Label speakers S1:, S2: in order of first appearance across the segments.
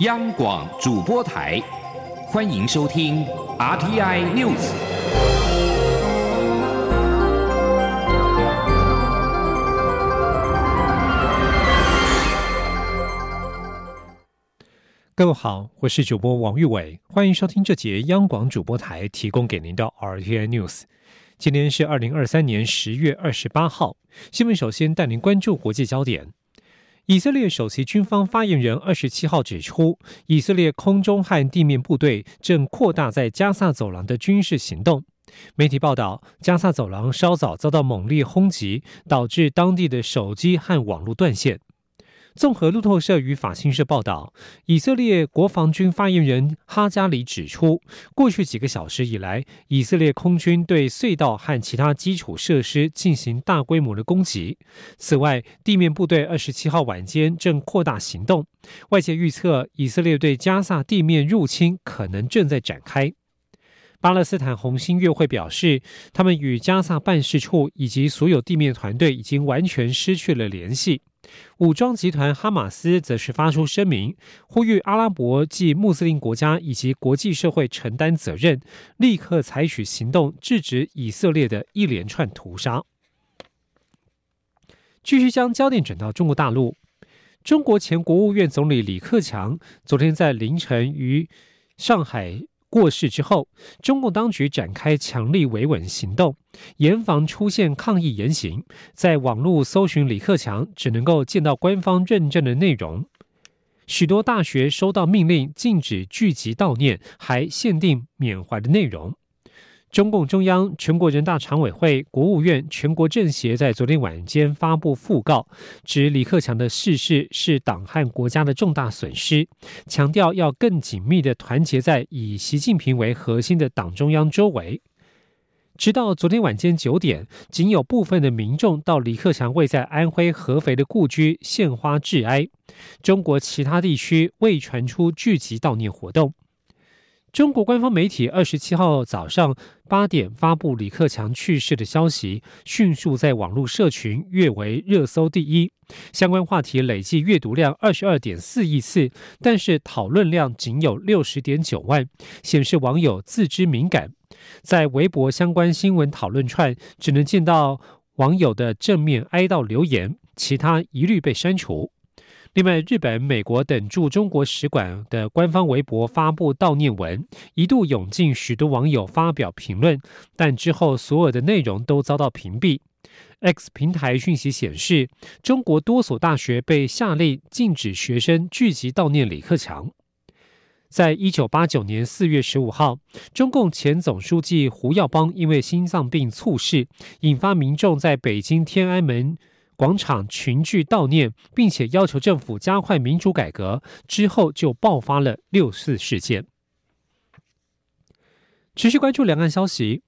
S1: 央广主播台，欢迎收听 RTI News。
S2: 各位好，我是主播王玉伟，欢迎收听这节央广主播台提供给您的 RTI News。今天是二零二三年十月二十八号，新闻首先带您关注国际焦点。以色列首席军方发言人二十七号指出，以色列空中和地面部队正扩大在加萨走廊的军事行动。媒体报道，加萨走廊稍早遭到猛烈轰击，导致当地的手机和网络断线。综合路透社与法新社报道，以色列国防军发言人哈加里指出，过去几个小时以来，以色列空军对隧道和其他基础设施进行大规模的攻击。此外，地面部队二十七号晚间正扩大行动，外界预测以色列对加萨地面入侵可能正在展开。巴勒斯坦红新月会表示，他们与加萨办事处以及所有地面团队已经完全失去了联系。武装集团哈马斯则是发出声明，呼吁阿拉伯及穆斯林国家以及国际社会承担责任，立刻采取行动制止以色列的一连串屠杀。继续将焦点转到中国大陆，中国前国务院总理李克强昨天在凌晨于上海。过世之后，中共当局展开强力维稳行动，严防出现抗议言行。在网络搜寻李克强，只能够见到官方认证的内容。许多大学收到命令，禁止聚集悼念，还限定缅怀的内容。中共中央、全国人大常委会、国务院、全国政协在昨天晚间发布讣告，指李克强的逝世是党和国家的重大损失，强调要更紧密的团结在以习近平为核心的党中央周围。直到昨天晚间九点，仅有部分的民众到李克强未在安徽合肥的故居献花致哀。中国其他地区未传出聚集悼念活动。中国官方媒体二十七号早上八点发布李克强去世的消息，迅速在网络社群跃为热搜第一，相关话题累计阅读量二十二点四亿次，但是讨论量仅有六十点九万，显示网友自知敏感。在微博相关新闻讨论串，只能见到网友的正面哀悼留言，其他一律被删除。另外，日本、美国等驻中国使馆的官方微博发布悼念文，一度涌进许多网友发表评论，但之后所有的内容都遭到屏蔽。X 平台讯息显示，中国多所大学被下令禁止学生聚集悼念李克强。在一九八九年四月十五号，中共前总书记胡耀邦因为心脏病猝逝，引发民众在北京天安门。广场群聚悼念，并且要求政府加快民主改革，之后就爆发了六四事件。持续关注两岸消息，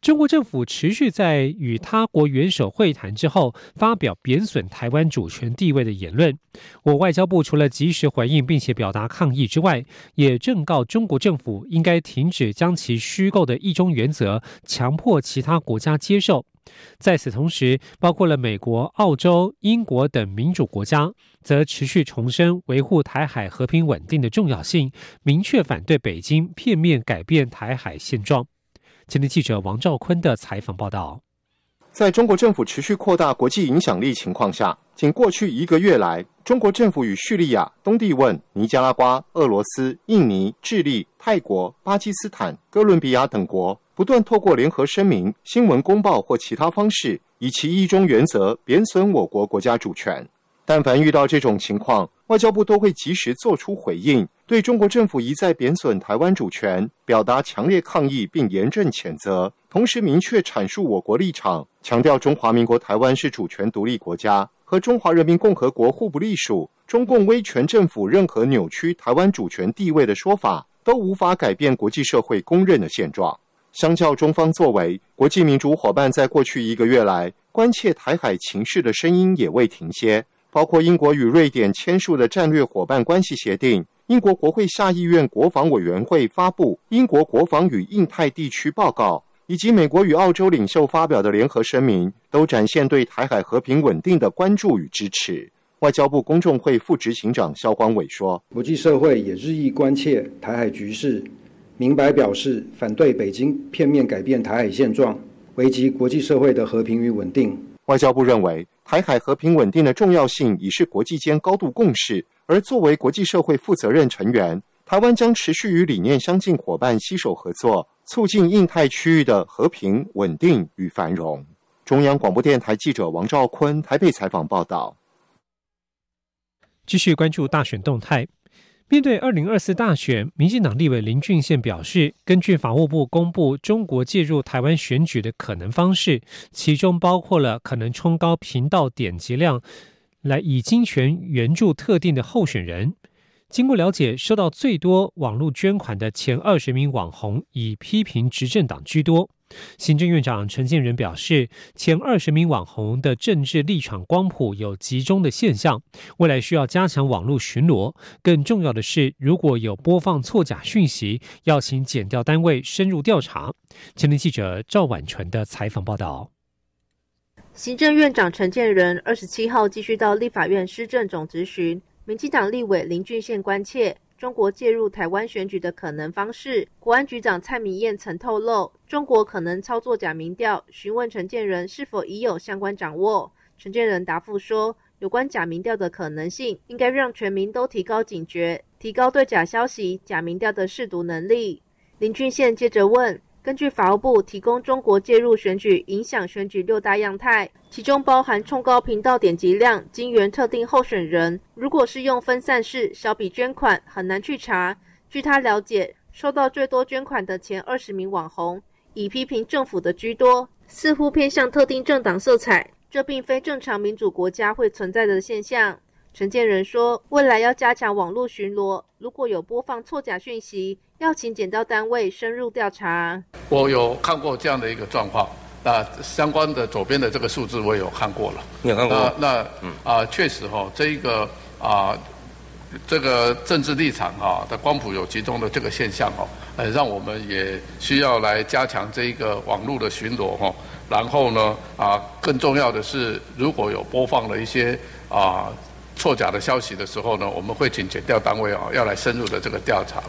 S2: 中国政府持续在与他国元首会谈之后，发表贬损台湾主权地位的言论。我外交部除了及时回应并且表达抗议之外，也正告中国政府应该停止将其虚构的一中原则强迫其他国家接受。在此同时，包括了美国、澳洲、英国等民主国家，则持续重申维护台海和平稳定的重要性，明确反对北京片面改变台海现状。今天记者王兆坤的采访报道：
S3: 在中国政府持续扩大国际影响力情况下，仅过去一个月来，中国政府与叙利亚、东帝汶、尼加拉瓜、俄罗斯、印尼、智利、泰国、巴基斯坦、哥伦比亚等国。不断透过联合声明、新闻公报或其他方式，以其一中原则贬损我国国家主权。但凡遇到这种情况，外交部都会及时做出回应，对中国政府一再贬损台湾主权表达强烈抗议，并严正谴责。同时，明确阐述我国立场，强调中华民国台湾是主权独立国家，和中华人民共和国互不隶属。中共威权政府任何扭曲台湾主权地位的说法，都无法改变国际社会公认的现状。相较中方作为，国际民主伙伴在过去一个月来关切台海情势的声音也未停歇。包括英国与瑞典签署的战略伙伴关系协定，英国国会下议院国防委员会发布英国国防与印太地区报告，以及美国与澳洲领袖发表的联合声明，都展现对台海和平稳定的关注与支持。外交部公众会副执行长肖光伟说：“
S4: 国际社会也日益关切台海局势，明白表示反对北京片面改变台海现状，危及国际社会的和平与稳定。”
S3: 外交部认为，台海和平稳定的重要性已是国际间高度共识，而作为国际社会负责任成员，台湾将持续与理念相近伙伴携手合作，促进印太区域的和平稳定与繁荣。中央广播电台记者王兆坤台北采访报道。
S2: 继续关注大选动态。面对二零二四大选，民进党立委林俊宪表示，根据法务部公布中国介入台湾选举的可能方式，其中包括了可能冲高频道点击量，来以金权援助特定的候选人。经过了解，收到最多网络捐款的前二十名网红，以批评执政党居多。行政院长陈建仁表示，前二十名网红的政治立场光谱有集中的现象，未来需要加强网络巡逻。更重要的是，如果有播放错假讯息，要请检调单位深入调查。前天记者赵婉纯的采访报道。
S5: 行政院长陈建仁二十七号继续到立法院施政总质询，民进党立委林俊宪关切。中国介入台湾选举的可能方式，国安局长蔡明燕曾透露，中国可能操作假民调。询问陈建仁是否已有相关掌握，陈建仁答复说，有关假民调的可能性，应该让全民都提高警觉，提高对假消息、假民调的试读能力。林俊宪接着问。根据法务部提供中国介入选举、影响选举六大样态，其中包含冲高频道点击量、金援特定候选人。如果是用分散式小笔捐款，很难去查。据他了解，收到最多捐款的前二十名网红，以批评政府的居多，似乎偏向特定政党色彩。这并非正常民主国家会存在的现象。陈建仁说，未来要加强网络巡逻，如果有播放错假讯息。要请检到单位深入调查。
S6: 我有看过这样的一个状况，那相关的左边的这个数字我有看过了。
S7: 你有看过？
S6: 那嗯啊，确实哈，这一个啊，这个政治立场哈的光谱有集中的这个现象哦，呃，让我们也需要来加强这一个网络的巡逻哈。然后呢啊，更重要的是，如果有播放了一些啊错假的消息的时候呢，我们会请检调单位啊要来深入的这个调查。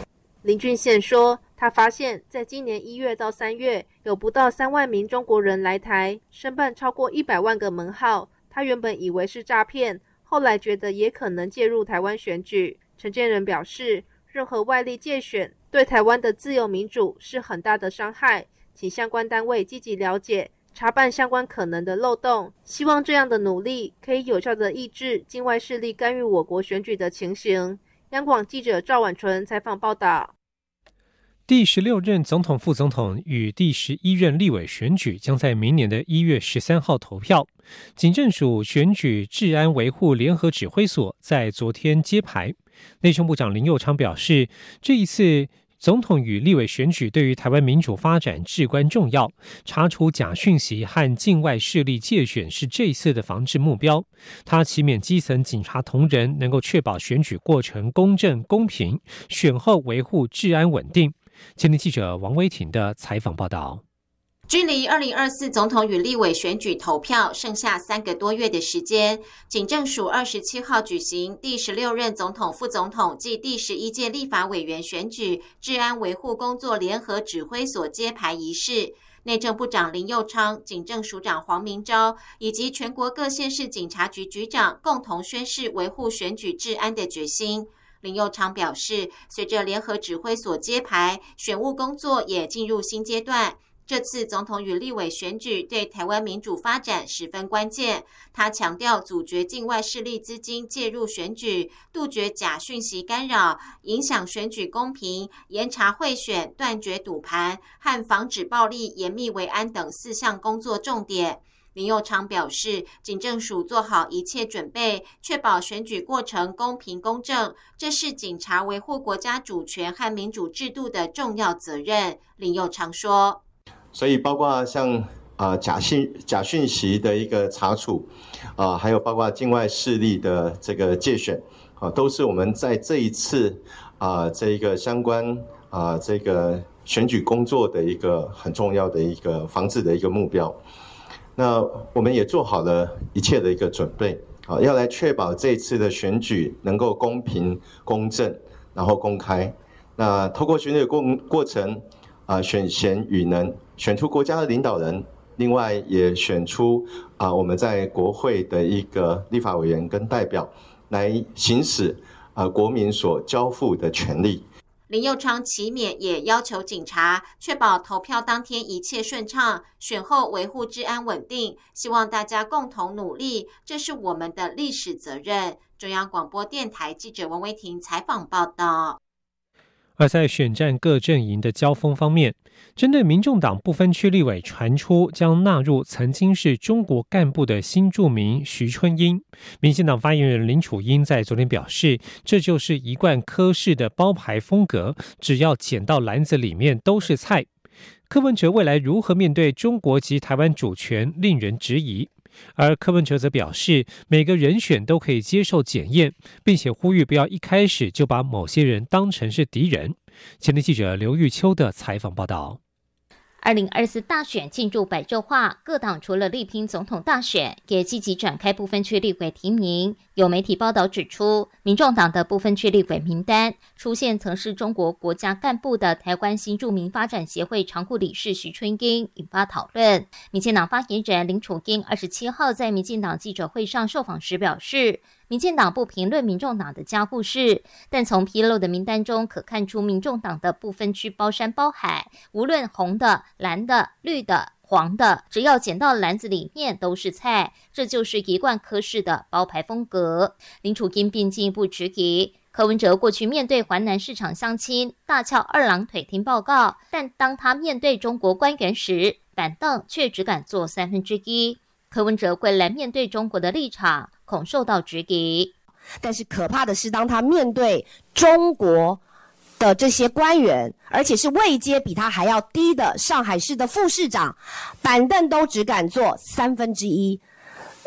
S5: 林俊宪说，他发现，在今年一月到三月，有不到三万名中国人来台申办超过一百万个门号。他原本以为是诈骗，后来觉得也可能介入台湾选举。陈建仁表示，任何外力介选对台湾的自由民主是很大的伤害，请相关单位积极了解、查办相关可能的漏洞。希望这样的努力可以有效的抑制境外势力干预我国选举的情形。央广记者赵婉纯采访报道。
S2: 第十六任总统、副总统与第十一任立委选举将在明年的一月十三号投票。警政署选举治安维护联合指挥所在昨天揭牌。内政部长林佑昌表示，这一次总统与立委选举对于台湾民主发展至关重要，查处假讯息和境外势力借选是这一次的防治目标。他期勉基层警察同仁能够确保选举过程公正公平，选后维护治安稳定。前天记者王威婷的采访报道：
S8: 距离二零二四总统与立委选举投票剩下三个多月的时间，警政署二十七号举行第十六任总统、副总统暨第十一届立法委员选举治安维护工作联合指挥所揭牌仪式。内政部长林佑昌、警政署长黄明昭以及全国各县市警察局局长共同宣誓维护选举治安的决心。林佑昌表示，随着联合指挥所揭牌，选务工作也进入新阶段。这次总统与立委选举对台湾民主发展十分关键。他强调，阻绝境外势力资金介入选举，杜绝假讯息干扰，影响选举公平，严查贿选，断绝赌盘和防止暴力，严密维安等四项工作重点。林佑昌表示，警政署做好一切准备，确保选举过程公平公正，这是警察维护国家主权和民主制度的重要责任。林佑昌说：“
S9: 所以包括像啊假信假讯息的一个查处，啊，还有包括境外势力的这个界选，啊，都是我们在这一次啊这一个相关啊这个选举工作的一个很重要的一个防治的一个目标。”那我们也做好了一切的一个准备好，要来确保这次的选举能够公平、公正，然后公开。那透过选举过过程，啊，选贤与能，选出国家的领导人，另外也选出啊，我们在国会的一个立法委员跟代表，来行使啊国民所交付的权利。
S8: 林佑昌齐勉也要求警察确保投票当天一切顺畅，选后维护治安稳定。希望大家共同努力，这是我们的历史责任。中央广播电台记者王维婷采访报道。
S2: 而在选战各阵营的交锋方面，针对民众党不分区立委传出将纳入曾经是中国干部的新著名徐春英，民进党发言人林楚英在昨天表示，这就是一贯科室的包牌风格，只要捡到篮子里面都是菜。柯文哲未来如何面对中国及台湾主权，令人质疑。而柯文哲则表示，每个人选都可以接受检验，并且呼吁不要一开始就把某些人当成是敌人。前天记者刘玉秋的采访报道。
S7: 二零二四大选进入百周化，各党除了力拼总统大选，也积极展开部分区立委提名。有媒体报道指出，民众党的部分区立委名单出现曾是中国国家干部的台湾新著名发展协会常务理事徐春英，引发讨论。民进党发言人林楚英二十七号在民进党记者会上受访时表示。民进党不评论民众党的家务事，但从披露的名单中可看出，民众党的不分区包山包海，无论红的、蓝的、绿的、黄的，只要捡到篮子里面都是菜，这就是一贯科室的包牌风格。林楚金并进一步质疑柯文哲过去面对环南市场相亲，大翘二郎腿听报告，但当他面对中国官员时，板凳却只敢坐三分之一。柯文哲未来面对中国的立场。恐受到质疑，
S10: 但是可怕的是，当他面对中国的这些官员，而且是位阶比他还要低的上海市的副市长，板凳都只敢坐三分之一。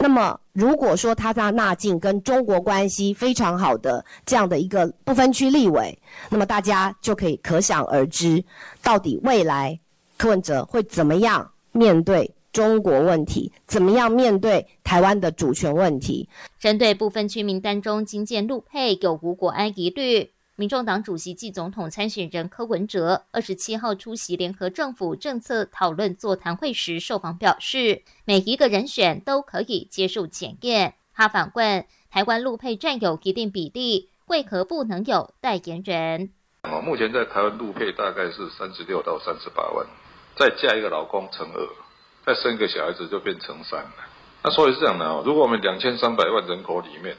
S10: 那么，如果说他在纳进跟中国关系非常好的这样的一个不分区立委，那么大家就可以可想而知，到底未来柯文哲会怎么样面对。中国问题怎么样面对台湾的主权问题？
S7: 针对部分区名单中金建陆配有无国安疑虑，民众党主席暨总统参选人柯文哲二十七号出席联合政府政策讨论座谈会时受访表示，每一个人选都可以接受检验。他反问：台湾陆配占有一定比例，为何不能有代言人？
S11: 哦，目前在台湾陆配大概是三十六到三十八万，再加一个老公乘二。再生一个小孩子就变成三了，那所以是这样的哦。如果我们两千三百万人口里面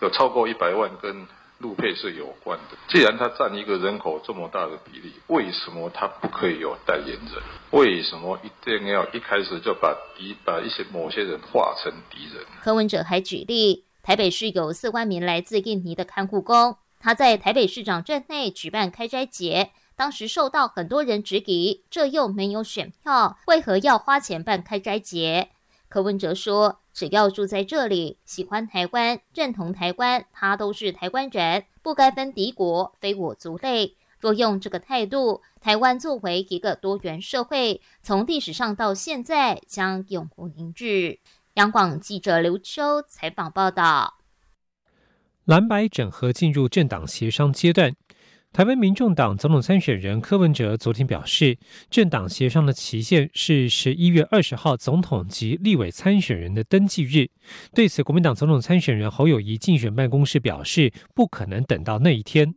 S11: 有超过一百万跟陆配是有关的，既然它占一个人口这么大的比例，为什么它不可以有代言人？为什么一定要一开始就把敌把一些某些人化成敌人？
S7: 柯文哲还举例，台北市有四万名来自印尼的看护工，他在台北市长镇内举办开斋节。当时受到很多人质疑，这又没有选票，为何要花钱办开斋节？柯文哲说：“只要住在这里，喜欢台湾，认同台湾，他都是台湾人，不该分敌国，非我族类。若用这个态度，台湾作为一个多元社会，从历史上到现在将永不凝聚。”央广记者刘秋采访报道。
S2: 蓝白整合进入政党协商阶段。台湾民众党总统参选人柯文哲昨天表示，政党协商的期限是十一月二十号总统及立委参选人的登记日。对此，国民党总统参选人侯友谊竞选办公室表示，不可能等到那一天。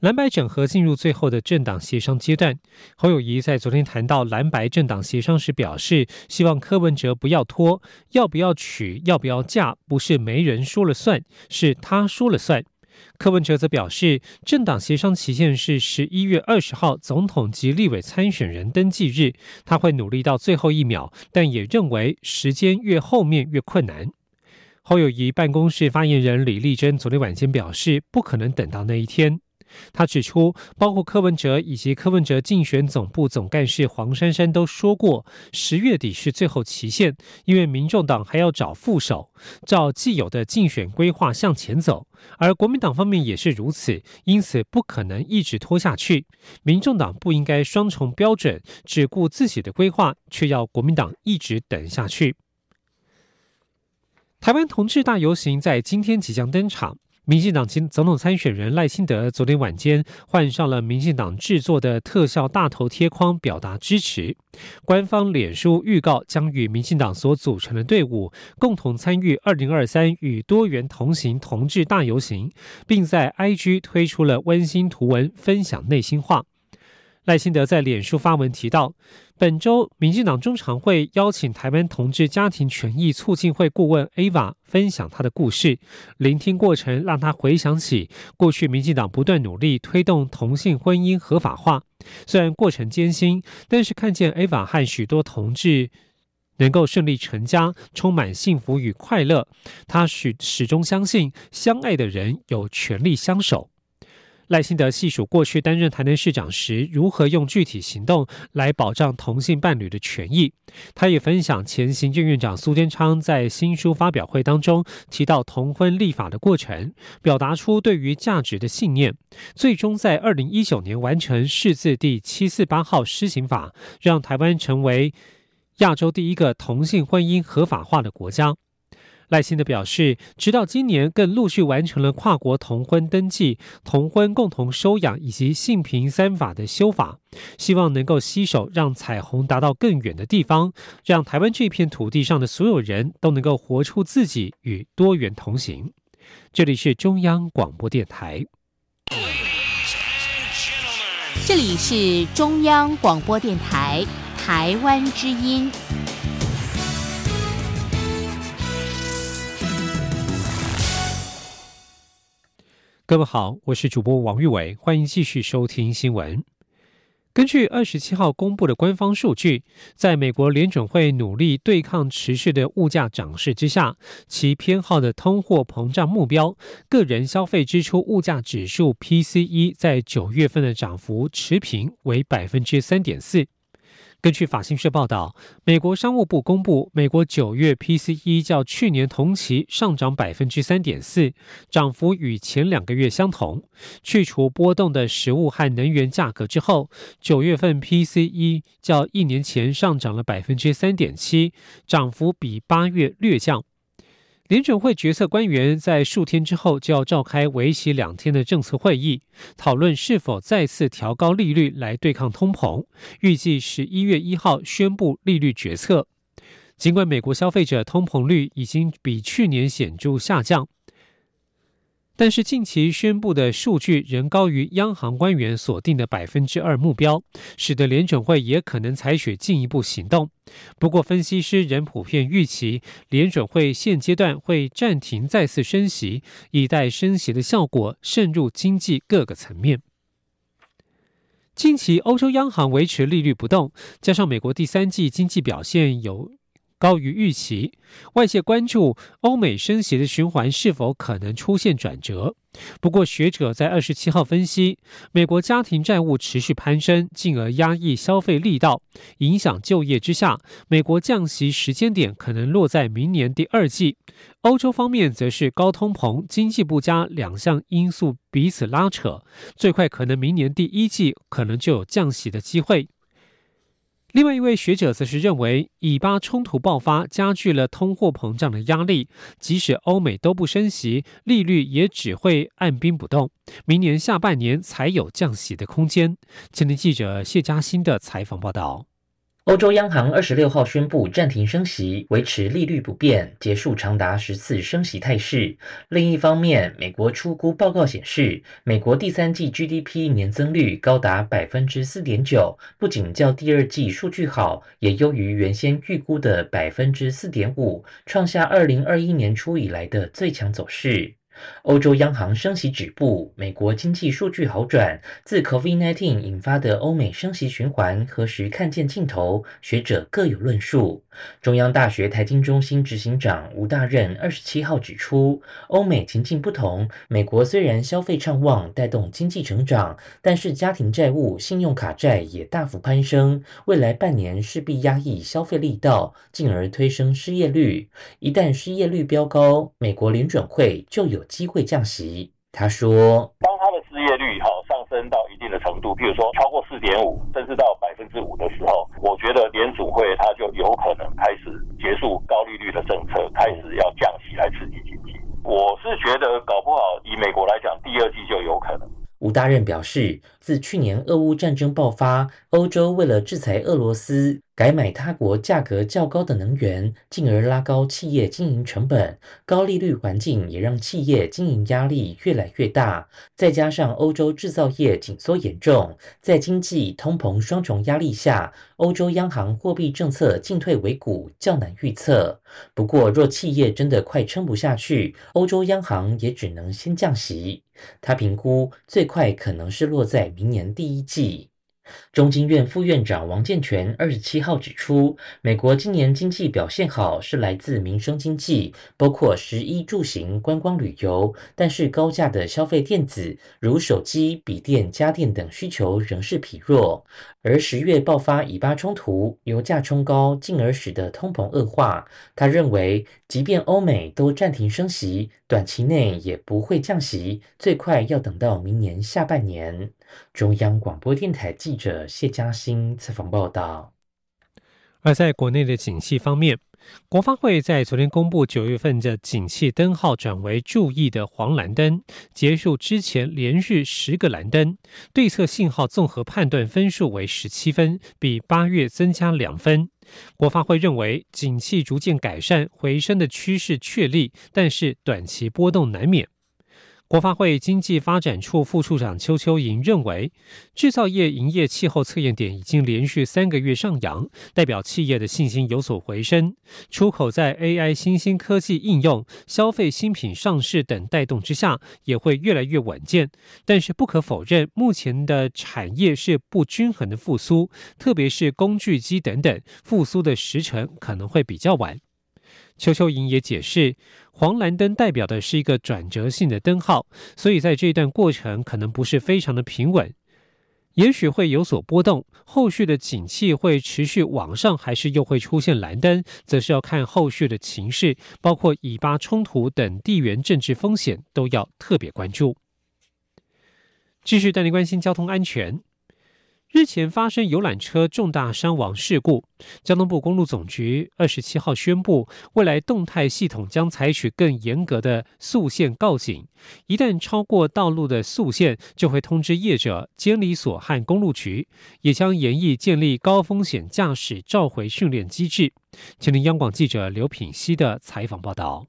S2: 蓝白整合进入最后的政党协商阶段，侯友谊在昨天谈到蓝白政党协商时表示，希望柯文哲不要拖，要不要娶，要不要嫁，不是没人说了算，是他说了算。柯文哲则表示，政党协商期限是十一月二十号总统及立委参选人登记日，他会努力到最后一秒，但也认为时间越后面越困难。侯友谊办公室发言人李丽珍昨天晚间表示，不可能等到那一天。他指出，包括柯文哲以及柯文哲竞选总部总干事黄珊珊都说过，十月底是最后期限，因为民众党还要找副手，照既有的竞选规划向前走，而国民党方面也是如此，因此不可能一直拖下去。民众党不应该双重标准，只顾自己的规划，却要国民党一直等下去。台湾同志大游行在今天即将登场。民进党今总统参选人赖清德昨天晚间换上了民进党制作的特效大头贴框，表达支持。官方脸书预告将与民进党所组成的队伍共同参与二零二三与多元同行同志大游行，并在 IG 推出了温馨图文分享内心话。赖清德在脸书发文提到，本周民进党中常会邀请台湾同志家庭权益促进会顾问 Ava 分享他的故事，聆听过程让他回想起过去民进党不断努力推动同性婚姻合法化，虽然过程艰辛，但是看见 Ava 和许多同志能够顺利成家，充满幸福与快乐，他始始终相信相爱的人有权利相守。赖清德细数过去担任台南市长时，如何用具体行动来保障同性伴侣的权益。他也分享前行政院长苏贞昌在新书发表会当中提到同婚立法的过程，表达出对于价值的信念，最终在二零一九年完成释字第七四八号施行法，让台湾成为亚洲第一个同性婚姻合法化的国家。赖清德表示，直到今年更陆续完成了跨国同婚登记、同婚共同收养以及性平三法的修法，希望能够携手让彩虹达到更远的地方，让台湾这片土地上的所有人都能够活出自己与多元同行。这里是中央广播电台，
S12: 这里是中央广播电台台湾之音。
S2: 各位好，我是主播王玉伟，欢迎继续收听新闻。根据二十七号公布的官方数据，在美国联准会努力对抗持续的物价涨势之下，其偏好的通货膨胀目标个人消费支出物价指数 （PCE） 在九月份的涨幅持平为百分之三点四。根据法新社报道，美国商务部公布，美国九月 PCE 较去年同期上涨百分之三点四，涨幅与前两个月相同。去除波动的食物和能源价格之后，九月份 PCE 较一年前上涨了百分之三点七，涨幅比八月略降。联准会决策官员在数天之后就要召开为期两天的政策会议，讨论是否再次调高利率来对抗通膨。预计十一月一号宣布利率决策。尽管美国消费者通膨率已经比去年显著下降。但是近期宣布的数据仍高于央行官员锁定的百分之二目标，使得联准会也可能采取进一步行动。不过，分析师仍普遍预期联准会现阶段会暂停再次升息，以待升息的效果渗入经济各个层面。近期欧洲央行维持利率不动，加上美国第三季经济表现有。高于预期，外界关注欧美升息的循环是否可能出现转折。不过，学者在二十七号分析，美国家庭债务持续攀升，进而压抑消费力道，影响就业之下，美国降息时间点可能落在明年第二季。欧洲方面则是高通膨、经济不佳两项因素彼此拉扯，最快可能明年第一季可能就有降息的机会。另外一位学者则是认为，以巴冲突爆发加剧了通货膨胀的压力，即使欧美都不升息，利率也只会按兵不动，明年下半年才有降息的空间。今天记者谢嘉欣的采访报道。
S13: 欧洲央行二十六号宣布暂停升息，维持利率不变，结束长达十次升息态势。另一方面，美国出估报告显示，美国第三季 GDP 年增率高达百分之四点九，不仅较第二季数据好，也优于原先预估的百分之四点五，创下二零二一年初以来的最强走势。欧洲央行升息止步，美国经济数据好转，自 COVID-19 引发的欧美升息循环何时看见尽头？学者各有论述。中央大学财经中心执行长吴大任二十七号指出，欧美情境不同，美国虽然消费畅旺，带动经济成长，但是家庭债务、信用卡债也大幅攀升，未来半年势必压抑消费力道，进而推升失业率。一旦失业率飙高，美国联准会就有机会降息。他说：“
S14: 当他的失业率哈上升升到一定的程度，譬如说超过四点五，甚至到百分之五的时候，我觉得联储会它就有可能开始结束高利率的政策，开始要降息来刺激经济。我是觉得搞不好以美国来讲，第二季就有可能。
S13: 吴大任表示，自去年俄乌战争爆发，欧洲为了制裁俄罗斯。改买他国价格较高的能源，进而拉高企业经营成本。高利率环境也让企业经营压力越来越大。再加上欧洲制造业紧缩严重，在经济通膨双重压力下，欧洲央行货币政策进退维谷较难预测。不过，若企业真的快撑不下去，欧洲央行也只能先降息。他评估最快可能是落在明年第一季。中经院副院长王健全二十七号指出，美国今年经济表现好是来自民生经济，包括食衣住行、观光旅游，但是高价的消费电子，如手机、笔电、家电等需求仍是疲弱。而十月爆发以巴冲突，油价冲高，进而使得通膨恶化。他认为，即便欧美都暂停升息，短期内也不会降息，最快要等到明年下半年。中央广播电台记者谢嘉欣采访报道。
S2: 而在国内的景气方面，国发会在昨天公布九月份的景气灯号转为注意的黄蓝灯，结束之前连续十个蓝灯，对策信号综合判断分数为十七分，比八月增加两分。国发会认为，景气逐渐改善回升的趋势确立，但是短期波动难免。国发会经济发展处副处长邱秋莹认为，制造业营业气候测验点已经连续三个月上扬，代表企业的信心有所回升。出口在 AI 新兴科技应用、消费新品上市等带动之下，也会越来越稳健。但是不可否认，目前的产业是不均衡的复苏，特别是工具机等等，复苏的时程可能会比较晚。邱秋莹也解释。黄蓝灯代表的是一个转折性的灯号，所以在这一段过程可能不是非常的平稳，也许会有所波动。后续的景气会持续往上，还是又会出现蓝灯，则是要看后续的情势，包括以巴冲突等地缘政治风险都要特别关注。继续带您关心交通安全。日前发生游览车重大伤亡事故，交通部公路总局二十七号宣布，未来动态系统将采取更严格的速线告警，一旦超过道路的速线，就会通知业者、监理所和公路局，也将严议建立高风险驾驶召回训练机制。请听央广记者刘品希的采访报道。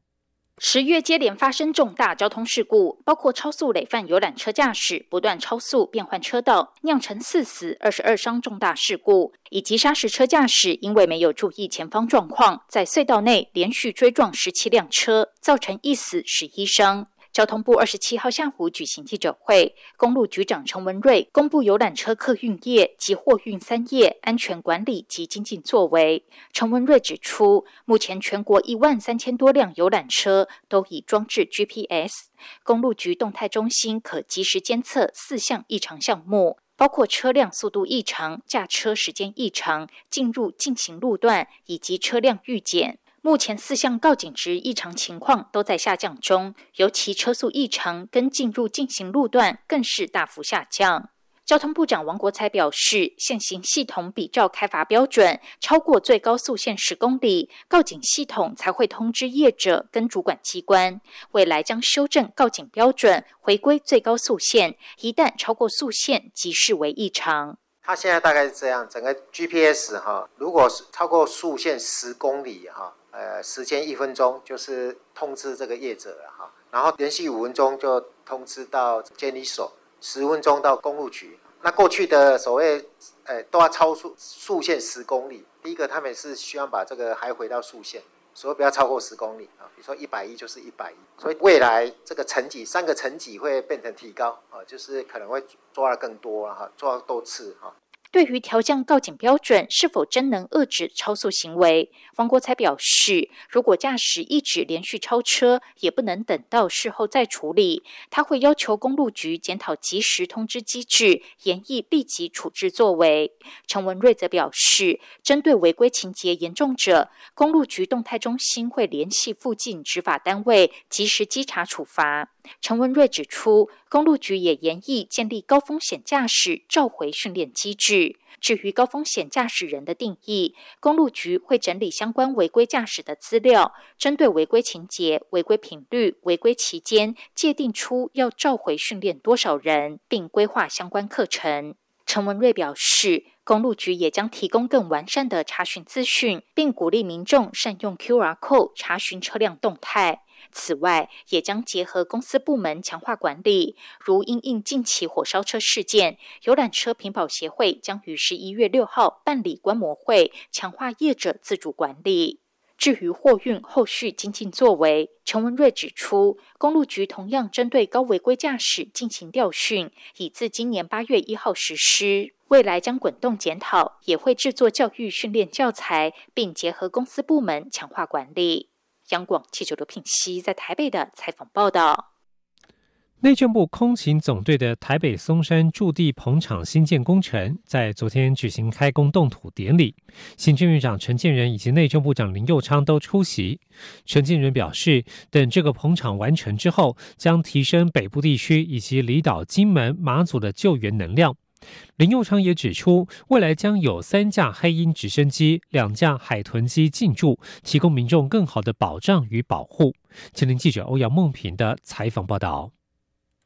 S15: 十月接连发生重大交通事故，包括超速累犯游览车驾驶不断超速变换车道，酿成四死二十二伤重大事故，以及砂石车驾驶因为没有注意前方状况，在隧道内连续追撞十七辆车，造成一死十一伤。交通部二十七号下午举行记者会，公路局长陈文瑞公布游览车客运业及货运三业安全管理及经济作为。陈文瑞指出，目前全国一万三千多辆游览车都已装置 GPS，公路局动态中心可及时监测四项异常项目，包括车辆速度异常、驾车时间异常、进入进行路段以及车辆预检。目前四项告警值异常情况都在下降中，尤其车速异常跟进入进行路段更是大幅下降。交通部长王国才表示，现行系统比照开罚标准，超过最高速限十公里，告警系统才会通知业者跟主管机关。未来将修正告警标准，回归最高速限，一旦超过速限，即视为异常。
S16: 它现在大概是这样，整个 GPS 哈，如果是超过速限十公里哈。呃，时间一分钟就是通知这个业者了哈，然后连续五分钟就通知到监理所，十分钟到公路局。那过去的所谓，呃，都要超速速限十公里。第一个，他们是希望把这个还回到速限，所以不要超过十公里啊。比如说一百一就是一百一，所以未来这个层级三个层级会变成提高啊，就是可能会抓的更多了哈，抓多次哈。
S15: 对于调降告警标准是否真能遏制超速行为，王国才表示，如果驾驶一直连续超车，也不能等到事后再处理，他会要求公路局检讨及时通知机制，严议立即处置作为。陈文瑞则表示，针对违规情节严重者，公路局动态中心会联系附近执法单位，及时稽查处罚。陈文瑞指出，公路局也研议建立高风险驾驶召回训练机制。至于高风险驾驶人的定义，公路局会整理相关违规驾驶的资料，针对违规情节、违规频率、违规期间，界定出要召回训练多少人，并规划相关课程。陈文瑞表示，公路局也将提供更完善的查询资讯，并鼓励民众善用 QR Code 查询车辆动态。此外，也将结合公司部门强化管理，如因应近期火烧车事件，游览车品保协会将于十一月六号办理观摩会，强化业者自主管理。至于货运后续精进作为，陈文瑞指出，公路局同样针对高违规驾驶进行调训，已自今年八月一号实施，未来将滚动检讨，也会制作教育训练教材，并结合公司部门强化管理。央广记者刘品熙在台北的采访报道：
S2: 内政部空勤总队的台北松山驻地棚厂新建工程在昨天举行开工动土典礼，行政院长陈建仁以及内政部长林佑昌都出席。陈建仁表示，等这个棚厂完成之后，将提升北部地区以及离岛金门、马祖的救援能量。林佑昌也指出，未来将有三架黑鹰直升机、两架海豚机进驻，提供民众更好的保障与保护。前林记者欧阳梦平的采访报道。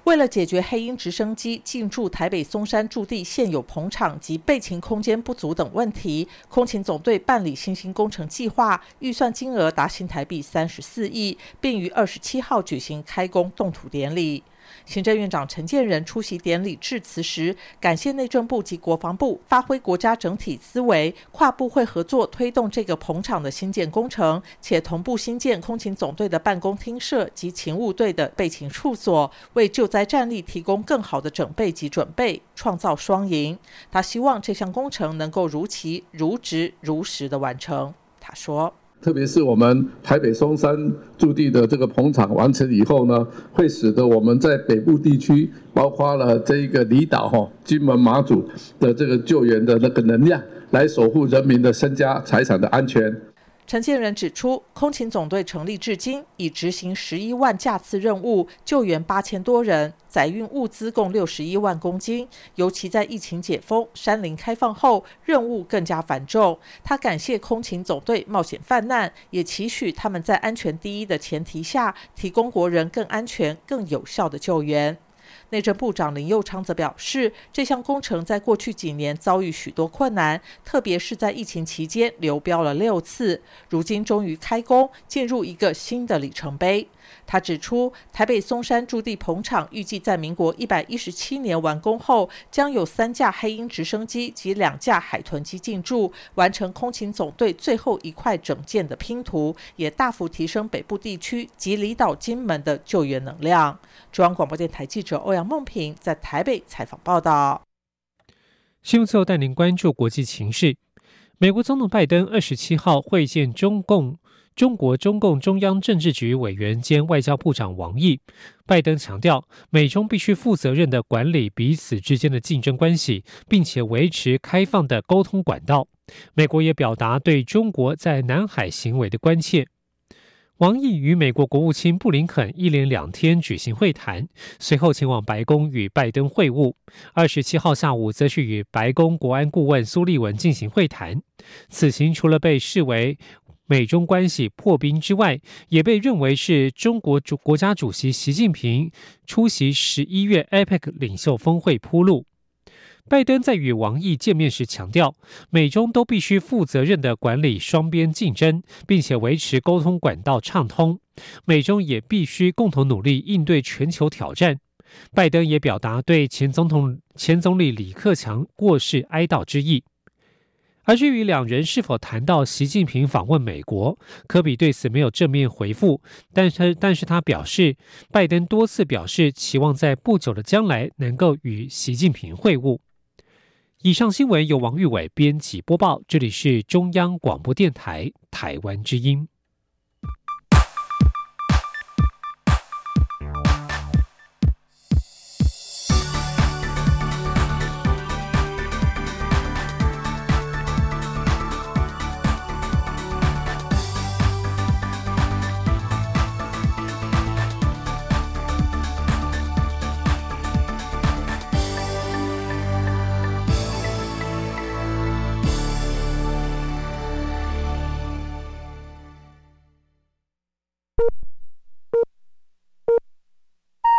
S17: 为了解决黑鹰直升机进驻台北松山驻地现有棚场及备勤空间不足等问题，空勤总队办理新兴工程计划，预算金额达新台币三十四亿，并于二十七号举行开工动土典礼。行政院长陈建仁出席典礼致辞时，感谢内政部及国防部发挥国家整体思维，跨部会合作推动这个捧场的新建工程，且同步新建空勤总队的办公厅舍及勤务队的备勤处所，为救灾战力提供更好的整备及准备，创造双赢。他希望这项工程能够如期、如职、如实的完成。他说。
S18: 特别是我们台北松山驻地的这个捧场完成以后呢，会使得我们在北部地区，包括了这一个离岛哈、金门、马祖的这个救援的那个能量，来守护人民的身家财产的安全。
S17: 陈建仁指出，空勤总队成立至今，已执行十一万架次任务，救援八千多人，载运物资共六十一万公斤。尤其在疫情解封、山林开放后，任务更加繁重。他感谢空勤总队冒险犯难，也期许他们在安全第一的前提下，提供国人更安全、更有效的救援。内政部长林佑昌则表示，这项工程在过去几年遭遇许多困难，特别是在疫情期间流标了六次，如今终于开工，进入一个新的里程碑。他指出，台北松山驻地棚厂预计在民国一百一十七年完工后，将有三架黑鹰直升机及两架海豚机进驻，完成空勤总队最后一块整件的拼图，也大幅提升北部地区及离岛金门的救援能量。中央广播电台记者欧阳梦平在台北采访报道。
S2: 新闻最后带您关注国际情势，美国总统拜登二十七号会见中共。中国中共中央政治局委员兼外交部长王毅，拜登强调，美中必须负责任的管理彼此之间的竞争关系，并且维持开放的沟通管道。美国也表达对中国在南海行为的关切。王毅与美国国务卿布林肯一连两天举行会谈，随后前往白宫与拜登会晤。二十七号下午，则是与白宫国安顾问苏利文进行会谈。此行除了被视为美中关系破冰之外，也被认为是中国主国家主席习近平出席十一月 APEC 领袖峰会铺路。拜登在与王毅见面时强调，美中都必须负责任的管理双边竞争，并且维持沟通管道畅通。美中也必须共同努力应对全球挑战。拜登也表达对前总统前总理李克强过世哀悼之意。而至于两人是否谈到习近平访问美国，科比对此没有正面回复。但是，但是他表示，拜登多次表示期望在不久的将来能够与习近平会晤。以上新闻由王玉伟编辑播报，这里是中央广播电台台湾之音。